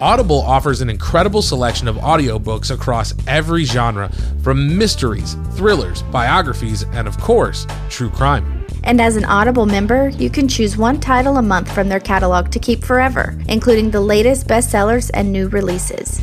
Audible offers an incredible selection of audiobooks across every genre, from mysteries, thrillers, biographies, and of course, true crime. And as an Audible member, you can choose one title a month from their catalog to keep forever, including the latest bestsellers and new releases.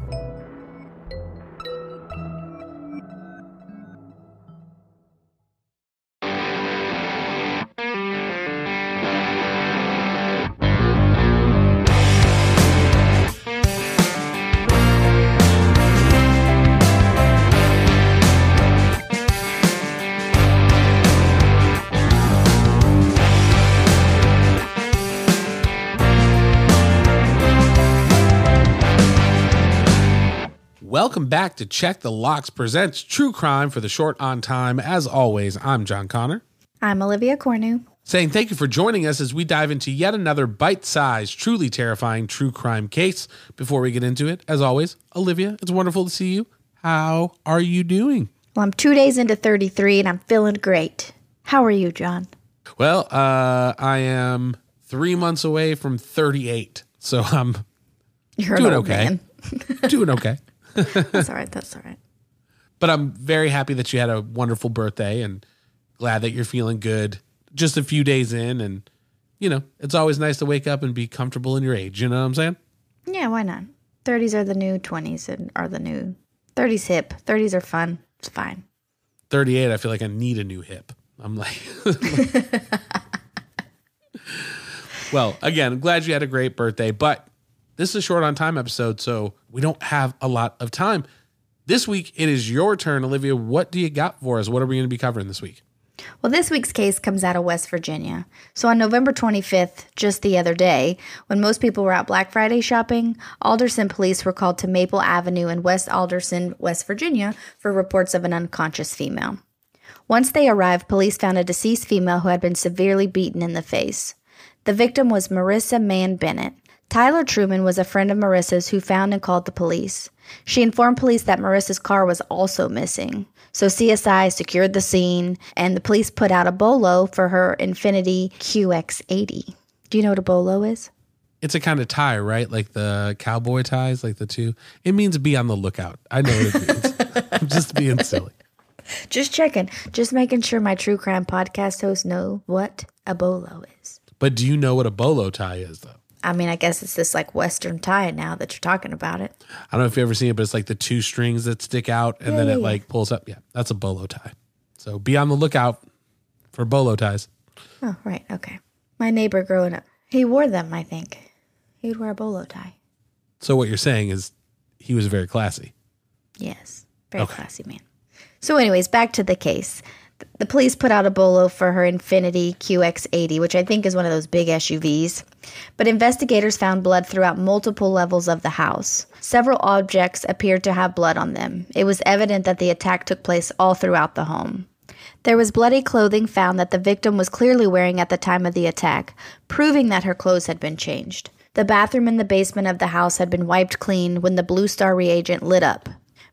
Welcome back to Check the Locks presents True Crime for the short on time. As always, I'm John Conner. I'm Olivia Cornu. Saying thank you for joining us as we dive into yet another bite sized, truly terrifying true crime case. Before we get into it, as always, Olivia, it's wonderful to see you. How are you doing? Well, I'm two days into 33 and I'm feeling great. How are you, John? Well, uh, I am three months away from 38. So I'm You're doing okay. doing okay. That's all right. That's all right. But I'm very happy that you had a wonderful birthday and glad that you're feeling good just a few days in. And, you know, it's always nice to wake up and be comfortable in your age. You know what I'm saying? Yeah, why not? 30s are the new 20s and are the new 30s hip. 30s are fun. It's fine. 38, I feel like I need a new hip. I'm like, well, again, I'm glad you had a great birthday, but this is a short on time episode, so we don't have a lot of time. This week, it is your turn, Olivia. What do you got for us? What are we going to be covering this week? Well, this week's case comes out of West Virginia. So on November 25th, just the other day, when most people were out Black Friday shopping, Alderson police were called to Maple Avenue in West Alderson, West Virginia, for reports of an unconscious female. Once they arrived, police found a deceased female who had been severely beaten in the face. The victim was Marissa Mann Bennett. Tyler Truman was a friend of Marissa's who found and called the police. She informed police that Marissa's car was also missing. So CSI secured the scene and the police put out a bolo for her Infiniti QX80. Do you know what a bolo is? It's a kind of tie, right? Like the cowboy ties, like the two. It means be on the lookout. I know what it means. I'm just being silly. Just checking, just making sure my true crime podcast hosts know what a bolo is. But do you know what a bolo tie is, though? I mean, I guess it's this like Western tie now that you're talking about it. I don't know if you've ever seen it, but it's like the two strings that stick out and then it yeah, like pulls up. Yeah, that's a bolo tie. So be on the lookout for bolo ties. Oh, right. Okay. My neighbor growing up, he wore them, I think. He would wear a bolo tie. So what you're saying is he was very classy. Yes. Very classy man. So, anyways, back to the case. The police put out a bolo for her Infiniti QX80, which I think is one of those big SUVs. But investigators found blood throughout multiple levels of the house. Several objects appeared to have blood on them. It was evident that the attack took place all throughout the home. There was bloody clothing found that the victim was clearly wearing at the time of the attack, proving that her clothes had been changed. The bathroom in the basement of the house had been wiped clean when the Bluestar reagent lit up.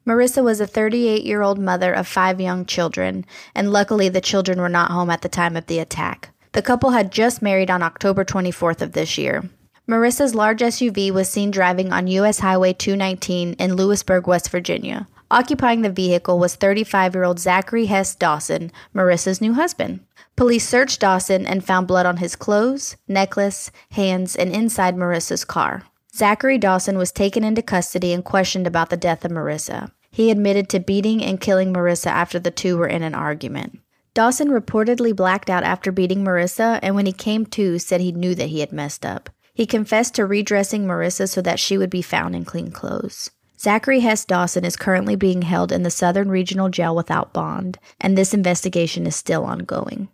Marissa was a 38 year old mother of five young children, and luckily the children were not home at the time of the attack. The couple had just married on October 24th of this year. Marissa's large SUV was seen driving on U.S. Highway 219 in Lewisburg, West Virginia. Occupying the vehicle was 35 year old Zachary Hess Dawson, Marissa's new husband. Police searched Dawson and found blood on his clothes, necklace, hands, and inside Marissa's car. Zachary Dawson was taken into custody and questioned about the death of Marissa. He admitted to beating and killing Marissa after the two were in an argument. Dawson reportedly blacked out after beating Marissa, and when he came to, said he knew that he had messed up. He confessed to redressing Marissa so that she would be found in clean clothes. Zachary Hess Dawson is currently being held in the Southern Regional Jail without bond, and this investigation is still ongoing.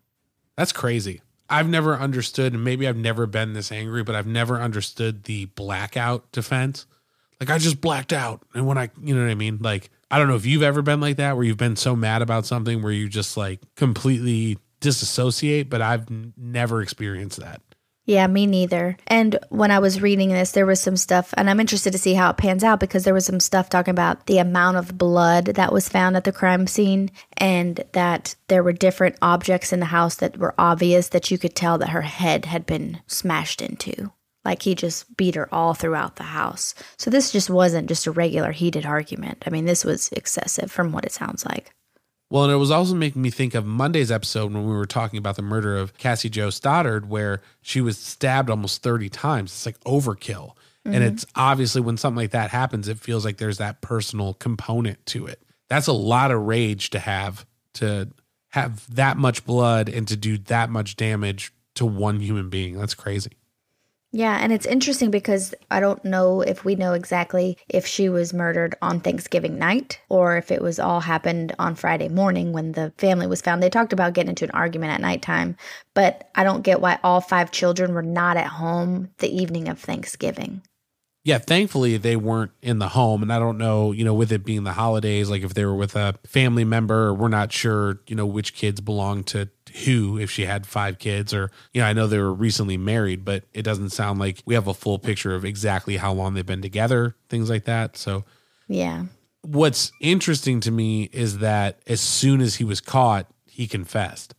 That's crazy. I've never understood, and maybe I've never been this angry, but I've never understood the blackout defense. Like I just blacked out. And when I, you know what I mean? Like, I don't know if you've ever been like that where you've been so mad about something where you just like completely disassociate, but I've n- never experienced that. Yeah, me neither. And when I was reading this, there was some stuff, and I'm interested to see how it pans out because there was some stuff talking about the amount of blood that was found at the crime scene and that there were different objects in the house that were obvious that you could tell that her head had been smashed into. Like he just beat her all throughout the house. So this just wasn't just a regular heated argument. I mean, this was excessive from what it sounds like. Well, and it was also making me think of Monday's episode when we were talking about the murder of Cassie Jo Stoddard, where she was stabbed almost 30 times. It's like overkill. And mm-hmm. it's obviously when something like that happens, it feels like there's that personal component to it. That's a lot of rage to have to have that much blood and to do that much damage to one human being. That's crazy. Yeah, and it's interesting because I don't know if we know exactly if she was murdered on Thanksgiving night or if it was all happened on Friday morning when the family was found. They talked about getting into an argument at nighttime, but I don't get why all five children were not at home the evening of Thanksgiving. Yeah, thankfully they weren't in the home. And I don't know, you know, with it being the holidays, like if they were with a family member, we're not sure, you know, which kids belong to who, if she had five kids, or, you know, I know they were recently married, but it doesn't sound like we have a full picture of exactly how long they've been together, things like that. So, Yeah. what's interesting to me is that as soon as he was caught, he confessed.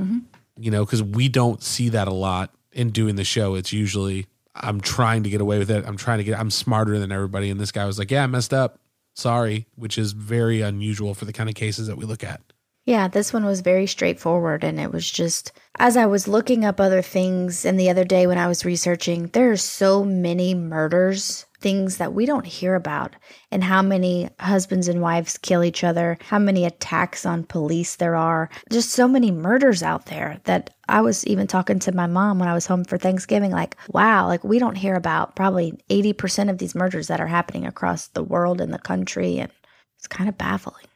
Mm-hmm. You know, because we don't see that a lot in doing the show. It's usually I'm trying to get away with it. I'm trying to get. I'm smarter than everybody. And this guy was like, "Yeah, I messed up. Sorry," which is very unusual for the kind of cases that we look at. Yeah, this one was very straightforward. And it was just, as I was looking up other things, and the other day when I was researching, there are so many murders, things that we don't hear about, and how many husbands and wives kill each other, how many attacks on police there are. Just so many murders out there that I was even talking to my mom when I was home for Thanksgiving, like, wow, like we don't hear about probably 80% of these murders that are happening across the world and the country. And it's kind of baffling.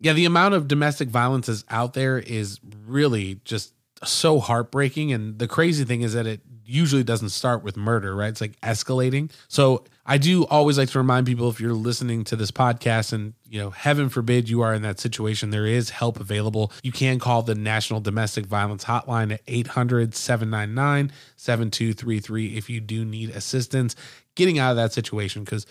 Yeah, the amount of domestic violence is out there is really just so heartbreaking. And the crazy thing is that it usually doesn't start with murder, right? It's like escalating. So I do always like to remind people if you're listening to this podcast and, you know, heaven forbid you are in that situation, there is help available. You can call the National Domestic Violence Hotline at 800 799 7233 if you do need assistance getting out of that situation because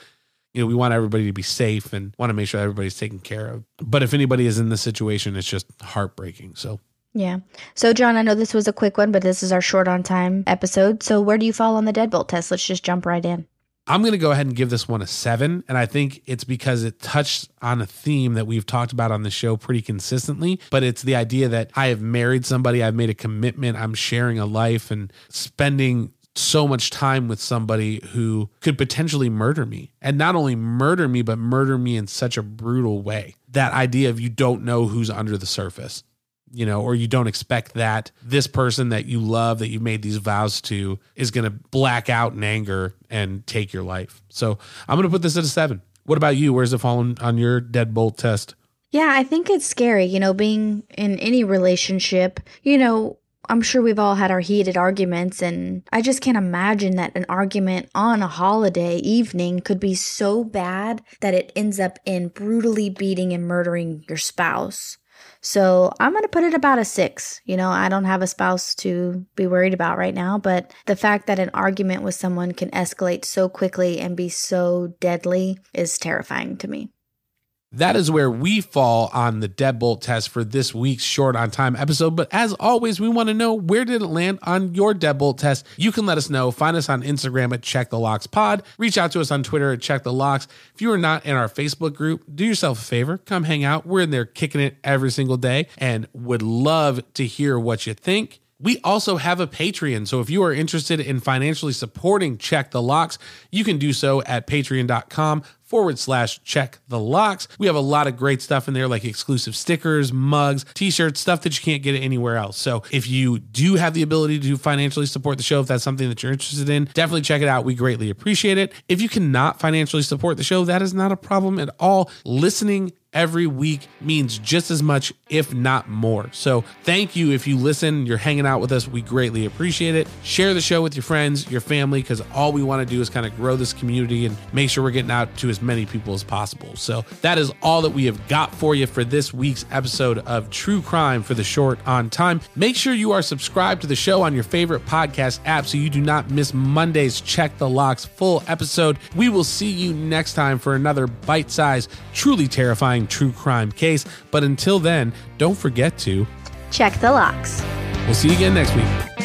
you know, we want everybody to be safe and want to make sure everybody's taken care of. But if anybody is in this situation, it's just heartbreaking. So, Yeah. So, John, I know this was a quick one, but this is our short on time episode. So, where do you fall on the deadbolt test? Let's just jump right in. I'm going to go ahead and give this one a seven. And I think it's because it touched on a theme that we've talked about on the show pretty consistently. But it's the idea that I have married somebody, I've made a commitment, I'm sharing a life and spending so much time with somebody who could potentially murder me. And not only murder me, but murder me in such a brutal way. That idea of you don't know who's under the surface, you know, or you don't expect that this person that you love, that you made these vows to, is going to black out in anger and take your life. So I'm going to put this at a seven. What about you? Where's it fallen on your deadbolt test? Yeah, I think it's scary, you know, being in any relationship, you know, I'm sure we've all had our heated arguments, and I just can't imagine that an argument on a holiday evening could be so bad that it ends up in brutally beating and murdering your spouse. So I'm going to put it about a six. You know, I don't have a spouse to be worried about right now, but the fact that an argument with someone can escalate so quickly and be so deadly is terrifying to me. That is where we fall on the deadbolt test for this week's short on time episode. But as always, we want to know where did it land on your deadbolt test? You can let us know. Find us on Instagram at Check the Locks Pod. Reach out to us on Twitter at Check the Locks. If you are not in our Facebook group, do yourself a favor, come hang out. We're in there kicking it every single day and would love to hear what you think. We also have a Patreon. So if you are interested in financially supporting Check the Locks, you can do so at patreon.com forward slash check the locks. We have a lot of great stuff in there, like exclusive stickers, mugs, t shirts, stuff that you can't get anywhere else. So if you do have the ability to financially support the show, if that's something that you're interested in, definitely check it out. We greatly appreciate it. If you cannot financially support the show, that is not a problem at all. Listening every week means just as much, if not more. So thank you if you listen, you're hanging out with us. We greatly appreciate it. Share the show with your friends, your family, because all we want to do is kind of grow this community and make sure we're getting out to as many people as possible. So that is all that we have got for you for this week's episode of True Crime for the Short on Time. Make sure you are subscribed to the show on your favorite podcast app so you do not miss Monday's Check the Locks full episode. We will see you next time for another bite sized, truly terrifying true crime case. But until then, don't forget to check the locks. We'll see you again next week.